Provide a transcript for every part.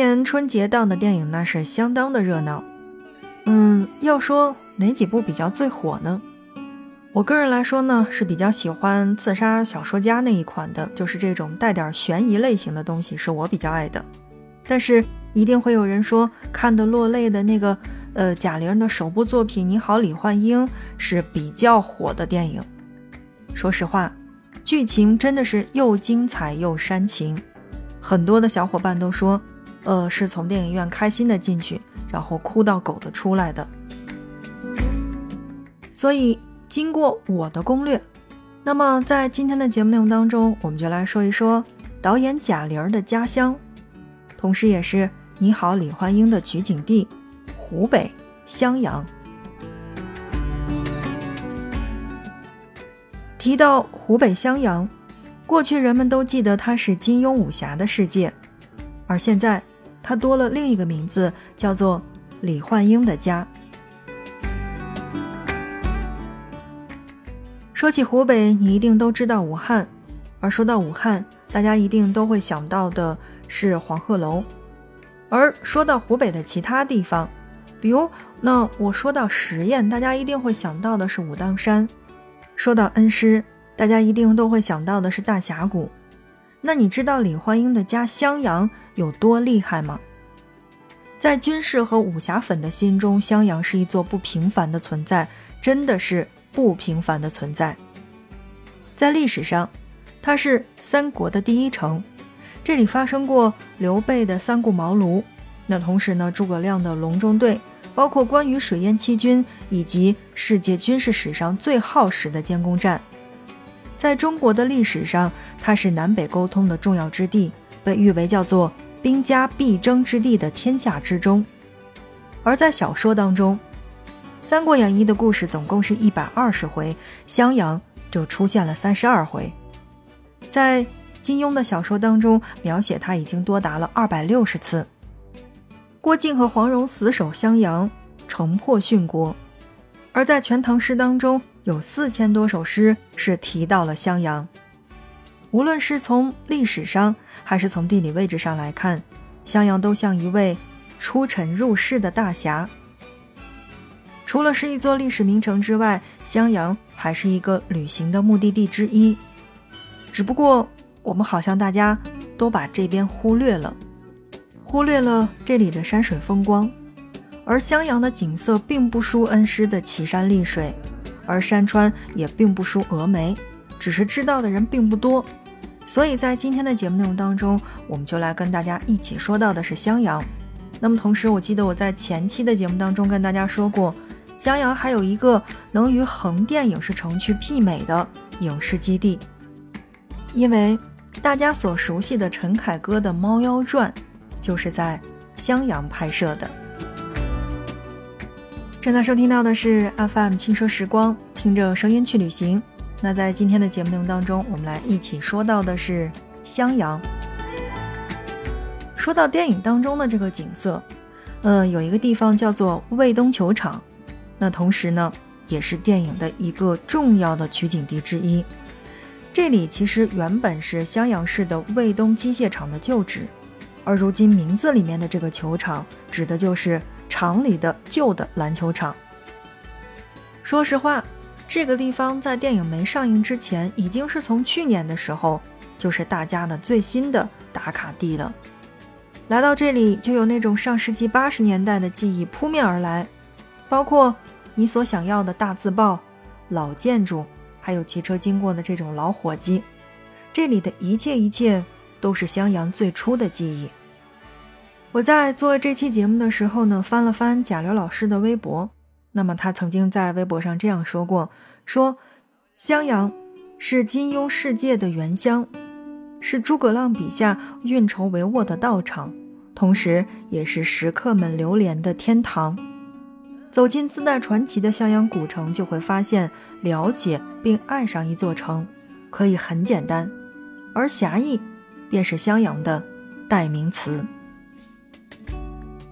年春节档的电影那是相当的热闹。嗯，要说哪几部比较最火呢？我个人来说呢，是比较喜欢《刺杀小说家》那一款的，就是这种带点悬疑类型的东西，是我比较爱的。但是一定会有人说，看得落泪的那个，呃，贾玲的首部作品《你好，李焕英》是比较火的电影。说实话，剧情真的是又精彩又煽情，很多的小伙伴都说，呃，是从电影院开心的进去，然后哭到狗的出来的。所以。经过我的攻略，那么在今天的节目内容当中，我们就来说一说导演贾玲的家乡，同时也是《你好，李焕英》的取景地——湖北襄阳。提到湖北襄阳，过去人们都记得它是金庸武侠的世界，而现在它多了另一个名字，叫做李焕英的家。说起湖北，你一定都知道武汉，而说到武汉，大家一定都会想到的是黄鹤楼。而说到湖北的其他地方，比如那我说到十堰，大家一定会想到的是武当山；说到恩施，大家一定都会想到的是大峡谷。那你知道李焕英的家襄阳有多厉害吗？在军事和武侠粉的心中，襄阳是一座不平凡的存在，真的是。不平凡的存在，在历史上，它是三国的第一城，这里发生过刘备的三顾茅庐。那同时呢，诸葛亮的隆中对，包括关羽水淹七军，以及世界军事史上最耗时的监宫战。在中国的历史上，它是南北沟通的重要之地，被誉为叫做兵家必争之地的天下之中。而在小说当中，《三国演义》的故事总共是一百二十回，襄阳就出现了三十二回。在金庸的小说当中，描写他已经多达了二百六十次。郭靖和黄蓉死守襄阳，城破殉国。而在《全唐诗》当中，有四千多首诗是提到了襄阳。无论是从历史上，还是从地理位置上来看，襄阳都像一位出尘入世的大侠。除了是一座历史名城之外，襄阳还是一个旅行的目的地之一。只不过我们好像大家都把这边忽略了，忽略了这里的山水风光。而襄阳的景色并不输恩施的奇山丽水，而山川也并不输峨眉，只是知道的人并不多。所以在今天的节目内容当中，我们就来跟大家一起说到的是襄阳。那么同时，我记得我在前期的节目当中跟大家说过。襄阳还有一个能与横店影视城区媲美的影视基地，因为大家所熟悉的陈凯歌的《猫妖传》就是在襄阳拍摄的。正在收听到的是 FM 轻奢时光，听着声音去旅行。那在今天的节目内容当中，我们来一起说到的是襄阳。说到电影当中的这个景色，呃，有一个地方叫做卫东球场。那同时呢，也是电影的一个重要的取景地之一。这里其实原本是襄阳市的卫东机械厂的旧址，而如今名字里面的这个球场，指的就是厂里的旧的篮球场。说实话，这个地方在电影没上映之前，已经是从去年的时候，就是大家的最新的打卡地了。来到这里，就有那种上世纪八十年代的记忆扑面而来。包括你所想要的大字报、老建筑，还有骑车经过的这种老伙计，这里的一切一切都是襄阳最初的记忆。我在做这期节目的时候呢，翻了翻贾刘老师的微博，那么他曾经在微博上这样说过：说襄阳是金庸世界的原乡，是诸葛亮笔下运筹帷幄的道场，同时也是食客们流连的天堂。走进自带传奇的襄阳古城，就会发现了解并爱上一座城可以很简单，而侠义便是襄阳的代名词。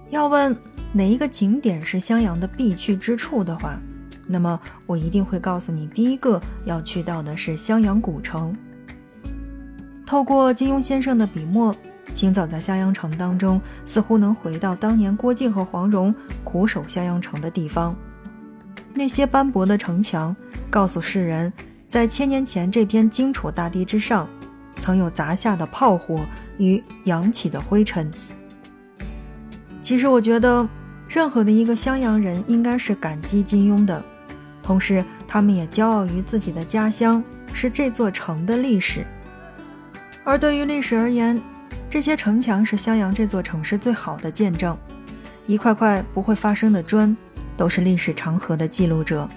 要问哪一个景点是襄阳的必去之处的话，那么我一定会告诉你，第一个要去到的是襄阳古城。透过金庸先生的笔墨，行走在襄阳城当中，似乎能回到当年郭靖和黄蓉苦守襄阳城的地方。那些斑驳的城墙，告诉世人，在千年前这片荆楚大地之上，曾有砸下的炮火与扬起的灰尘。其实，我觉得，任何的一个襄阳人应该是感激金庸的，同时，他们也骄傲于自己的家乡是这座城的历史。而对于历史而言，这些城墙是襄阳这座城市最好的见证，一块块不会发生的砖，都是历史长河的记录者。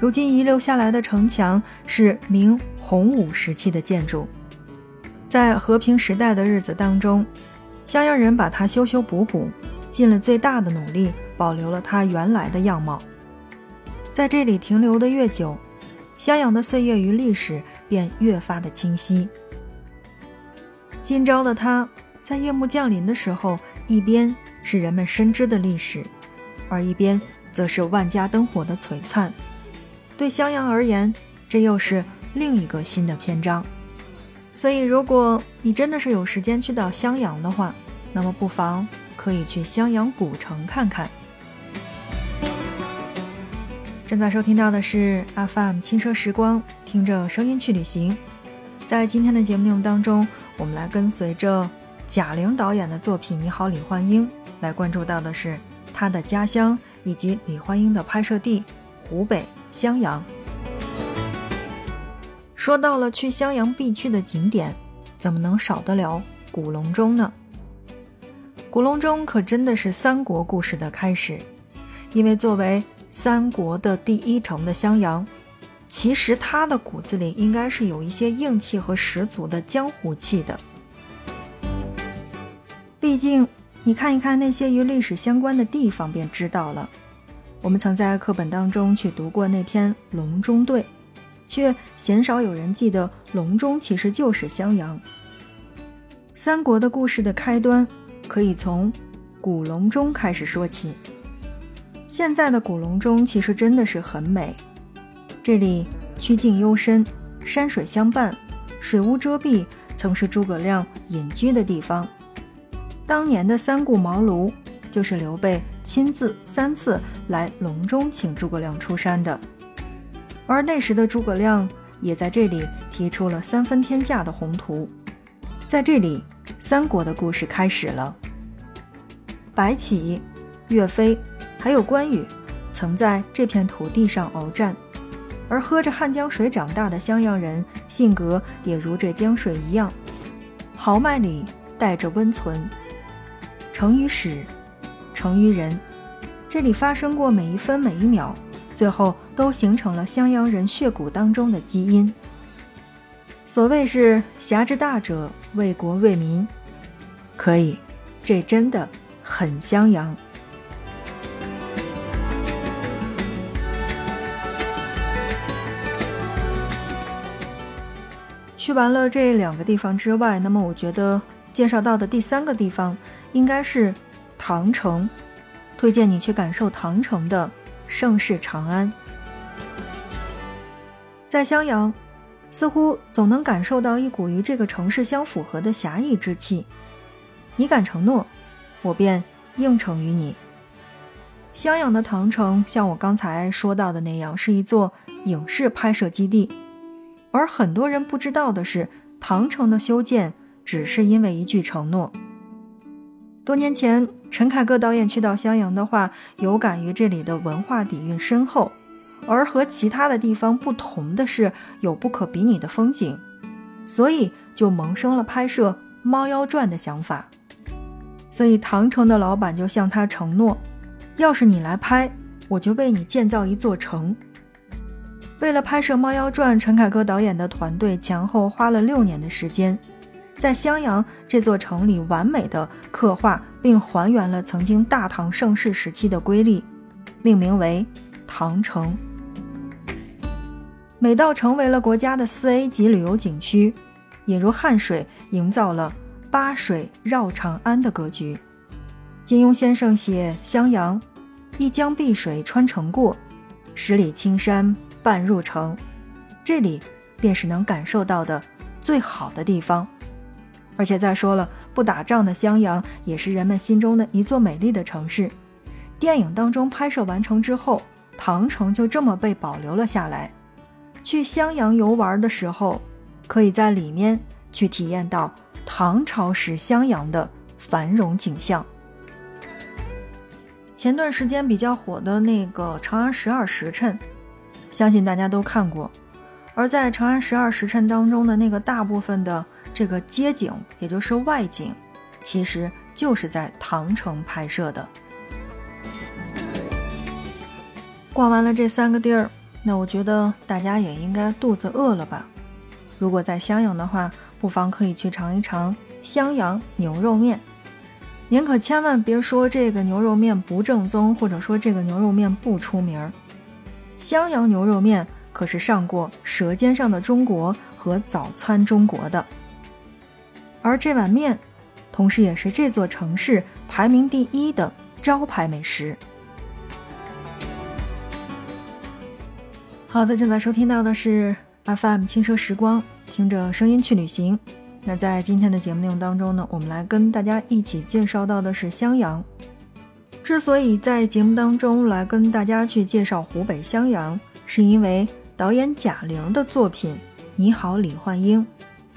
如今遗留下来的城墙是明洪武时期的建筑，在和平时代的日子当中，襄阳人把它修修补补，尽了最大的努力，保留了它原来的样貌。在这里停留的越久，襄阳的岁月与历史便越发的清晰。今朝的他，在夜幕降临的时候，一边是人们深知的历史，而一边则是万家灯火的璀璨。对襄阳而言，这又是另一个新的篇章。所以，如果你真的是有时间去到襄阳的话，那么不妨可以去襄阳古城看看。正在收听到的是 FM 轻奢时光，听着声音去旅行。在今天的节目内容当中，我们来跟随着贾玲导演的作品《你好，李焕英》，来关注到的是她的家乡以及李焕英的拍摄地湖北襄阳。说到了去襄阳必去的景点，怎么能少得了古隆中呢？古隆中可真的是三国故事的开始，因为作为三国的第一城的襄阳。其实他的骨子里应该是有一些硬气和十足的江湖气的。毕竟，你看一看那些与历史相关的地方，便知道了。我们曾在课本当中去读过那篇《隆中对》，却鲜少有人记得隆中其实就是襄阳。三国的故事的开端，可以从古隆中开始说起。现在的古隆中其实真的是很美。这里曲径幽深，山水相伴，水屋遮蔽，曾是诸葛亮隐居的地方。当年的三顾茅庐，就是刘备亲自三次来隆中请诸葛亮出山的。而那时的诸葛亮也在这里提出了三分天下的宏图。在这里，三国的故事开始了。白起、岳飞，还有关羽，曾在这片土地上鏖战。而喝着汉江水长大的襄阳人，性格也如这江水一样，豪迈里带着温存。成于史，成于人，这里发生过每一分每一秒，最后都形成了襄阳人血骨当中的基因。所谓是侠之大者，为国为民，可以，这真的很襄阳。去完了这两个地方之外，那么我觉得介绍到的第三个地方应该是唐城，推荐你去感受唐城的盛世长安。在襄阳，似乎总能感受到一股与这个城市相符合的侠义之气。你敢承诺，我便应承于你。襄阳的唐城，像我刚才说到的那样，是一座影视拍摄基地。而很多人不知道的是，唐城的修建只是因为一句承诺。多年前，陈凯歌导演去到襄阳的话，有感于这里的文化底蕴深厚，而和其他的地方不同的是，有不可比拟的风景，所以就萌生了拍摄《猫妖传》的想法。所以，唐城的老板就向他承诺：“要是你来拍，我就为你建造一座城。”为了拍摄《猫妖传》，陈凯歌导演的团队前后花了六年的时间，在襄阳这座城里完美的刻画并还原了曾经大唐盛世时期的瑰丽，命名为唐城，美到成为了国家的四 A 级旅游景区，引入汉水营造了八水绕长安的格局。金庸先生写襄阳，一江碧水穿城过，十里青山。半入城，这里便是能感受到的最好的地方。而且再说了，不打仗的襄阳也是人们心中的一座美丽的城市。电影当中拍摄完成之后，唐城就这么被保留了下来。去襄阳游玩的时候，可以在里面去体验到唐朝时襄阳的繁荣景象。前段时间比较火的那个《长安十二时辰》，相信大家都看过。而在《长安十二时辰》当中的那个大部分的这个街景，也就是外景，其实就是在唐城拍摄的。逛完了这三个地儿，那我觉得大家也应该肚子饿了吧？如果在襄阳的话，不妨可以去尝一尝襄阳牛肉面。您可千万别说这个牛肉面不正宗，或者说这个牛肉面不出名儿。襄阳牛肉面可是上过《舌尖上的中国》和《早餐中国》的，而这碗面，同时也是这座城市排名第一的招牌美食。好的，正在收听到的是 FM 轻奢时光，听着声音去旅行。那在今天的节目内容当中呢，我们来跟大家一起介绍到的是襄阳。之所以在节目当中来跟大家去介绍湖北襄阳，是因为导演贾玲的作品《你好，李焕英》，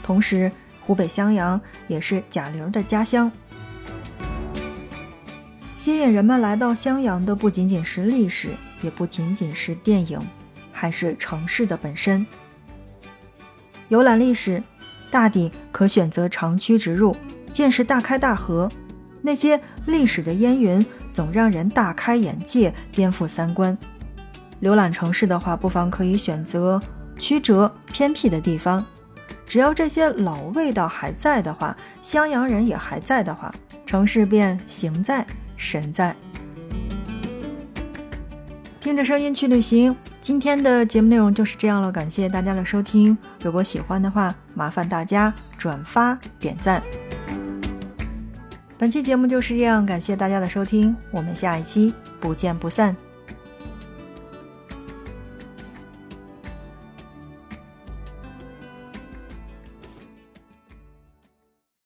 同时湖北襄阳也是贾玲的家乡。吸引人们来到襄阳的不仅仅是历史，也不仅仅是电影。还是城市的本身。游览历史，大抵可选择长驱直入，见识大开大合。那些历史的烟云总让人大开眼界，颠覆三观。浏览城市的话，不妨可以选择曲折偏僻的地方。只要这些老味道还在的话，襄阳人也还在的话，城市便形在神在。听着声音去旅行。今天的节目内容就是这样了，感谢大家的收听。如果喜欢的话，麻烦大家转发点赞。本期节目就是这样，感谢大家的收听，我们下一期不见不散。